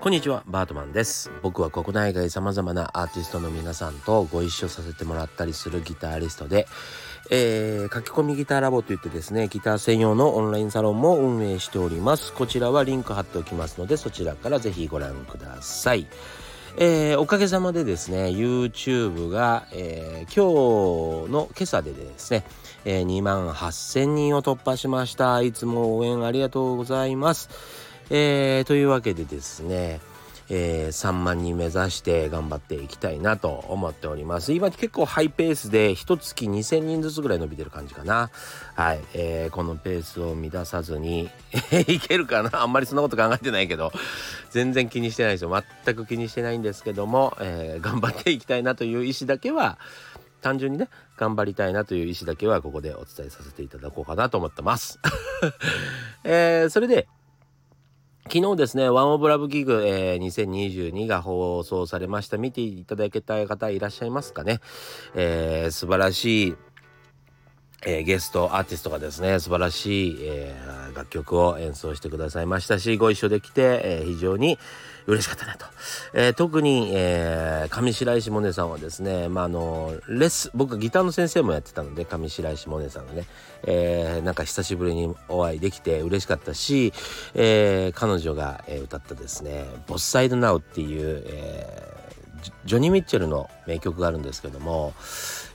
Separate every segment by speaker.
Speaker 1: こんにちはバートマンです。僕は国内外様々なアーティストの皆さんとご一緒させてもらったりするギタリストで、えー、書き込みギターラボといってですねギター専用のオンラインサロンも運営しております。こちらはリンク貼っておきますのでそちらからぜひご覧ください。えー、おかげさまでですね YouTube が、えー、今日の今朝でですね、えー、2万8000人を突破しましたいつも応援ありがとうございますえー、というわけでですね、えー、3万人目指して頑張っていきたいなと思っております。今結構ハイペースで一月2000人ずつぐらい伸びてる感じかな。はい、えー、このペースを乱さずに いけるかな？あんまりそんなこと考えてないけど、全然気にしてないですよ。全く気にしてないんですけども、えー、頑張っていきたいなという意思だけは、単純にね、頑張りたいなという意思だけはここでお伝えさせていただこうかなと思ってます。えー、それで、昨日ですね、ワンオブラブギグ、えー、2022が放送されました。見ていただけたい方いらっしゃいますかね。えー、素晴らしい、えー、ゲスト、アーティストがですね、素晴らしい、えー、楽曲を演奏してくださいましたし、ご一緒できて、えー、非常に嬉しかったなと。えー、特に、えー、上白石萌音さんはですね、まあ、あの、レッス僕ギターの先生もやってたので、上白石萌音さんがね、えー、なんか久しぶりにお会いできて嬉しかったし、えー、彼女が、え、歌ったですね、ボスサイドナウっていう、えー、ジョニー・ミッチェルの名曲があるんですけども、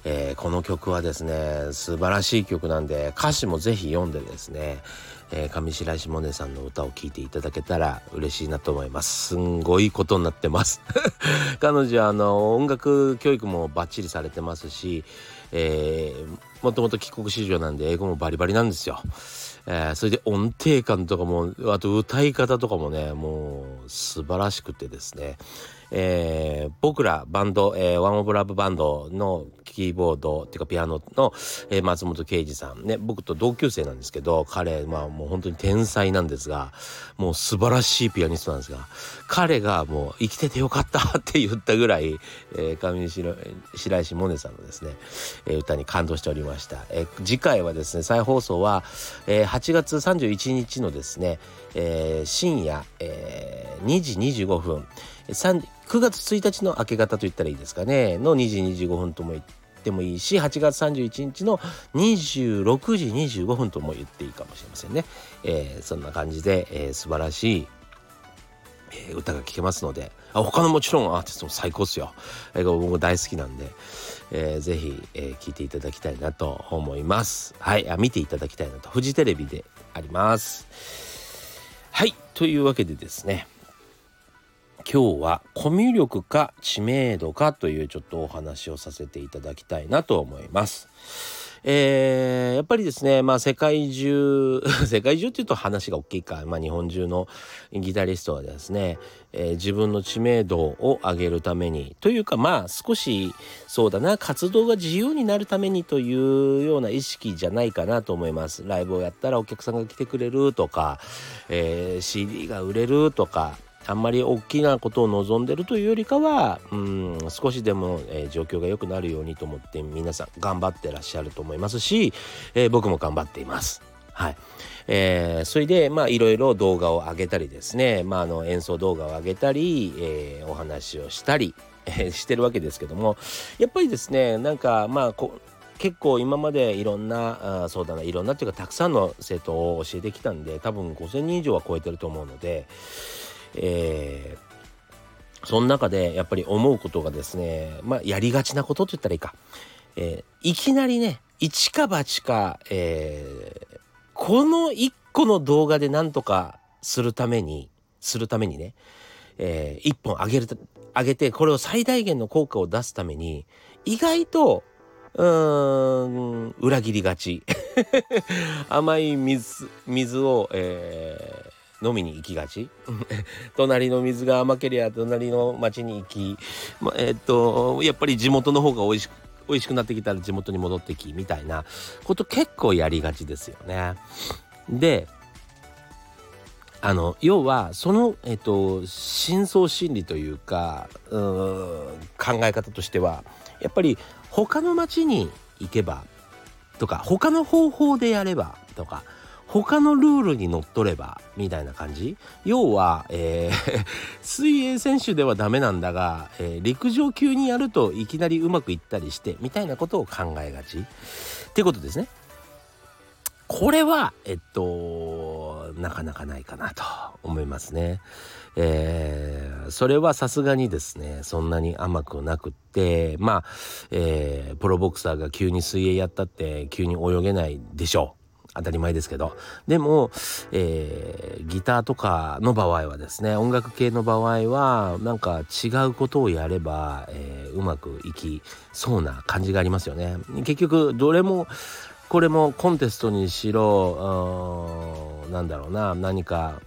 Speaker 1: えー、この曲はですね素晴らしい曲なんで歌詞もぜひ読んでですね、えー、上白石萌音さんの歌を聴いていただけたら嬉しいなと思います。すんごいことになってます。彼女はあの音楽教育もバッチリされてますし、えー、もともと帰国子女なんで英語もバリバリなんですよ。えー、それで音程感とかもあと歌い方とかもねもう素晴らしくてですね、えー、僕らバンド、えー、ワンオブラブバンドのキーボードっていうかピアノの、えー、松本啓二さん。ね僕と同級生なんですけど彼まあもう本当に天才なんですがもう素晴らしいピアニストなんですが彼がもう生きててよかったって言ったぐらい、えー、上白石萌音さんのですね、えー、歌に感動しておりました、えー、次回はですね再放送は、えー、8月31日のですね、えー、深夜、えー、2時25分。9月1日の明け方と言ったらいいですかね。の2時25分とも言ってもいいし8月31日の26時25分とも言っていいかもしれませんね、えー、そんな感じで、えー、素晴らしいえ、歌が聴けますので。あ他のもちろんアーティストも最高っすよ、えー、僕も大好きなんで、えー、ぜひ、えー、聴いていただきたいなと思います。はいあ見ていただきたいなと。フジテレビであります。はいというわけでですね。今日はコミュ力か知名度かというちょっとお話をさせていただきたいなと思います。えー、やっぱりですね、まあ世界中、世界中っていうと話が大きいか、まあ日本中のギタリストはですね、えー、自分の知名度を上げるために、というかまあ少しそうだな、活動が自由になるためにというような意識じゃないかなと思います。ライブをやったらお客さんが来てくれるとか、えー、CD が売れるとか、あんまり大きなことを望んでるというよりかはうん少しでも、えー、状況が良くなるようにと思って皆さん頑張ってらっしゃると思いますし、えー、僕も頑張っています。はいえー、それでまあいろいろ動画を上げたりですね、まあ、あの演奏動画を上げたり、えー、お話をしたり、えー、してるわけですけどもやっぱりですねなんかまあこ結構今までいろんなあそうだないろんなっていうかたくさんの生徒を教えてきたんで多分5,000人以上は超えてると思うのでえー、その中でやっぱり思うことがですね、まあ、やりがちなことと言ったらいいか、えー、いきなりね一か八か、えー、この一個の動画で何とかするためにするためにね、えー、一本上げる上げてこれを最大限の効果を出すために意外とうーん裏切りがち。甘い水水を、え飲みに行きがち？隣の水が甘けりゃ隣の町に行き、まえ、っとやっぱり地元の方が美味しく美味しくなってきたら地元に戻ってきみたいな。こと結構やりがちですよね。であの要はその、えっと、深層心理というかう考え方としてはやっぱり他の町に行けばとか他の方法でやればとか他のルールにのっとればみたいな感じ？要は、えー 水泳選手ではダメなんだが、えー陸上級にやるといきなりうまくいったりしてみたいなことを考えがちってことですね。これはえっとなかなかないかなと思いますね。えーそれはさすがにですねそんなに甘くなくってまあ、えープロボクサーが急に水泳やったって急に泳げないでしょう。当たり前ですけどでも、えーギターとかの場合はですね音楽系の場合はなんか違うことをやれば、えーうまくいきそうな感じがありますよね。結局どれもこれもコンテストにしろうんなんだろうな何か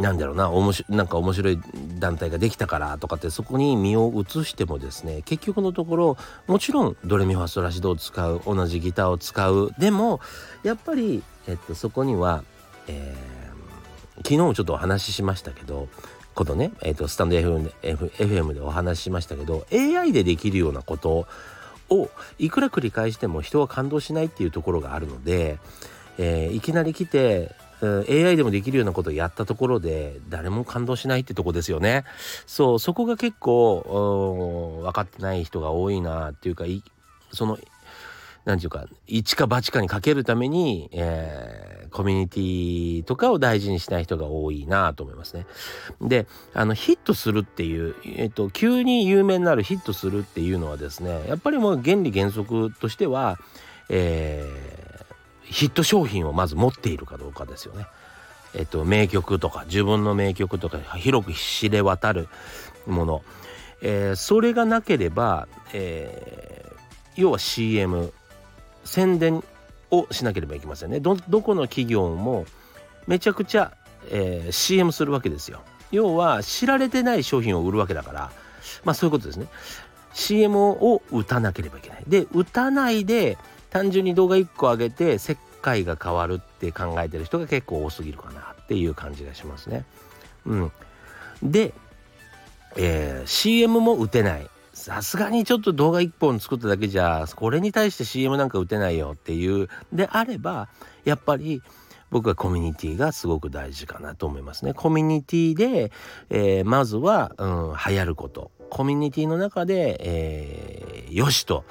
Speaker 1: なんだろうな面白なんか面白い団体ができたからとかってそこに身を移してもですね結局のところもちろんドレミファソラシドを使う同じギターを使う。でもやっぱり、えっと、そこには、えー昨日ちょっとお話ししましたけどことね、えっと、スタンド FM で FM でお話ししましたけど AI でできるようなことをいくら繰り返しても人は感動しないっていうところがあるので、えーいきなり来て AI でもできるようなことをやったところで誰も感動しないってとこですよね。そうそこが結構分かってない人が多いなっていうかいそのなんていうか一か八かにかけるために、えーコミュニティとかを大事にしない人が多いなと思いますね。であのヒットするっていう、えっと、急に有名になるヒットするっていうのはですねやっぱりもう原理原則としては、えーヒット商品をまず持っているかどうかですよね。えっと、名曲とか自分の名曲とか広く知れ渡るもの、えーそれがなければ、えー要は CM 宣伝をしなければいけませんね。どこの企業もめちゃくちゃ、えー CM するわけですよ。要は知られてない商品を売るわけだから。まあそういうことですね。CM を打たなければいけない。で打たないで単純に動画1個上げて世界が変わるって考えてる人が結構多すぎるかなっていう感じがしますね。うん、で、えー CM も打てない。さすがにちょっと動画1本作っただけじゃこれに対して CM なんか打てないよっていう。であればやっぱり僕はコミュニティがすごく大事かなと思いますね。コミュニティで、えーまずは、うん、流行ること。コミュニティの中で、えーよしと。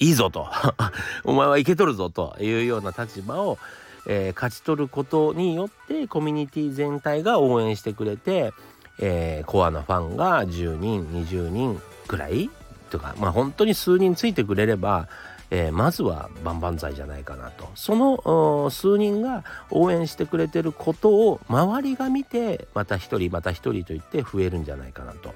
Speaker 1: いいぞと。お前はいけとるぞというような立場を、えー勝ち取ることによってコミュニティ全体が応援してくれて、えーコアなファンが10人20人くらい？とかまあ本当に数人ついてくれれば、えーまずは万々歳じゃないかなと。その数人が応援してくれてることを周りが見てまた一人また一人と言って増えるんじゃないかなと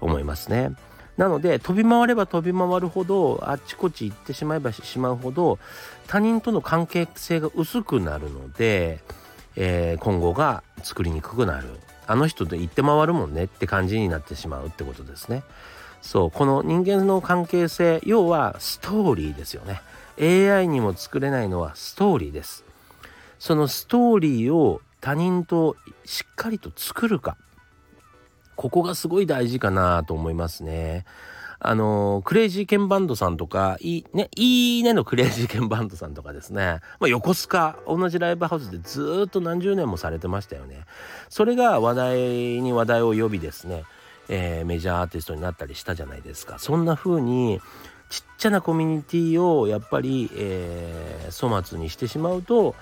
Speaker 1: 思いますね。なので飛び回れば飛び回るほどあっちこっち行ってしまえばしまうほど他人との関係性が薄くなるので、えー今後が作りにくくなる。あの人と行って回るもんねって感じになってしまうってことですね。そうこの人間の関係性要はストーリーですよね。AI にも作れないのはストーリーです。そのストーリーを他人としっかりと作るか。ここがすごい大事かなと思いますね。あのクレイジーケンバンドさんとかいいねいいねのクレイジーケンバンドさんとかですね、まあ、横須賀同じライブハウスでずっと何十年もされてましたよね。それが話題に話題を呼びですねえーメジャーアーティストになったりしたじゃないですか。そんな風にちっちゃなコミュニティをやっぱり、えー粗末にしてしまうと、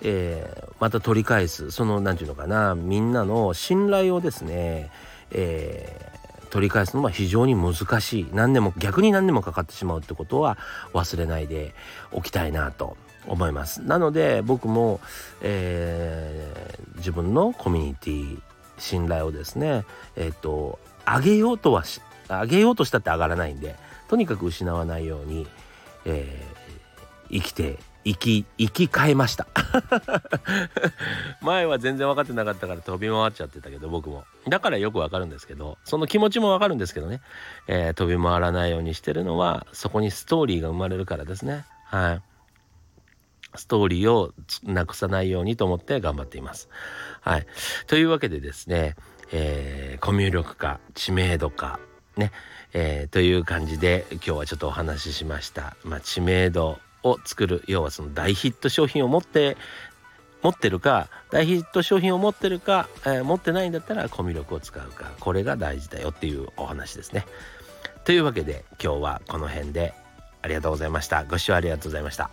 Speaker 1: えーまた取り返すその何て言うのかなみんなの信頼をですね、えー取り返すのは非常に難しい。何年も逆に何年もかかってしまうってことは忘れないでおきたいなと思います。なので僕も、えー自分のコミュニティ信頼をですねえっ、と上げようとはし上げようとしたって上がらないんでとにかく失わないように、えー生きて生き生き変えました 前は全然分かってなかったから飛び回っちゃってたけど僕もだからよくわかるんですけどその気持ちもわかるんですけどね、えー飛び回らないようにしてるのはそこにストーリーが生まれるからですねはいストーリーをなくさないようにと思って頑張っています。はい。というわけでですね、えーコミュ力化、知名度化、ね、えーという感じで今日はちょっとお話ししました。まあ、知名度を作る要はその大ヒット商品を持って持ってるか大ヒット商品を持ってるか、えー、持ってないんだったらコミュ力を使うかこれが大事だよっていうお話ですね。というわけで今日はこの辺でありがとうございました。ご視聴ありがとうございました。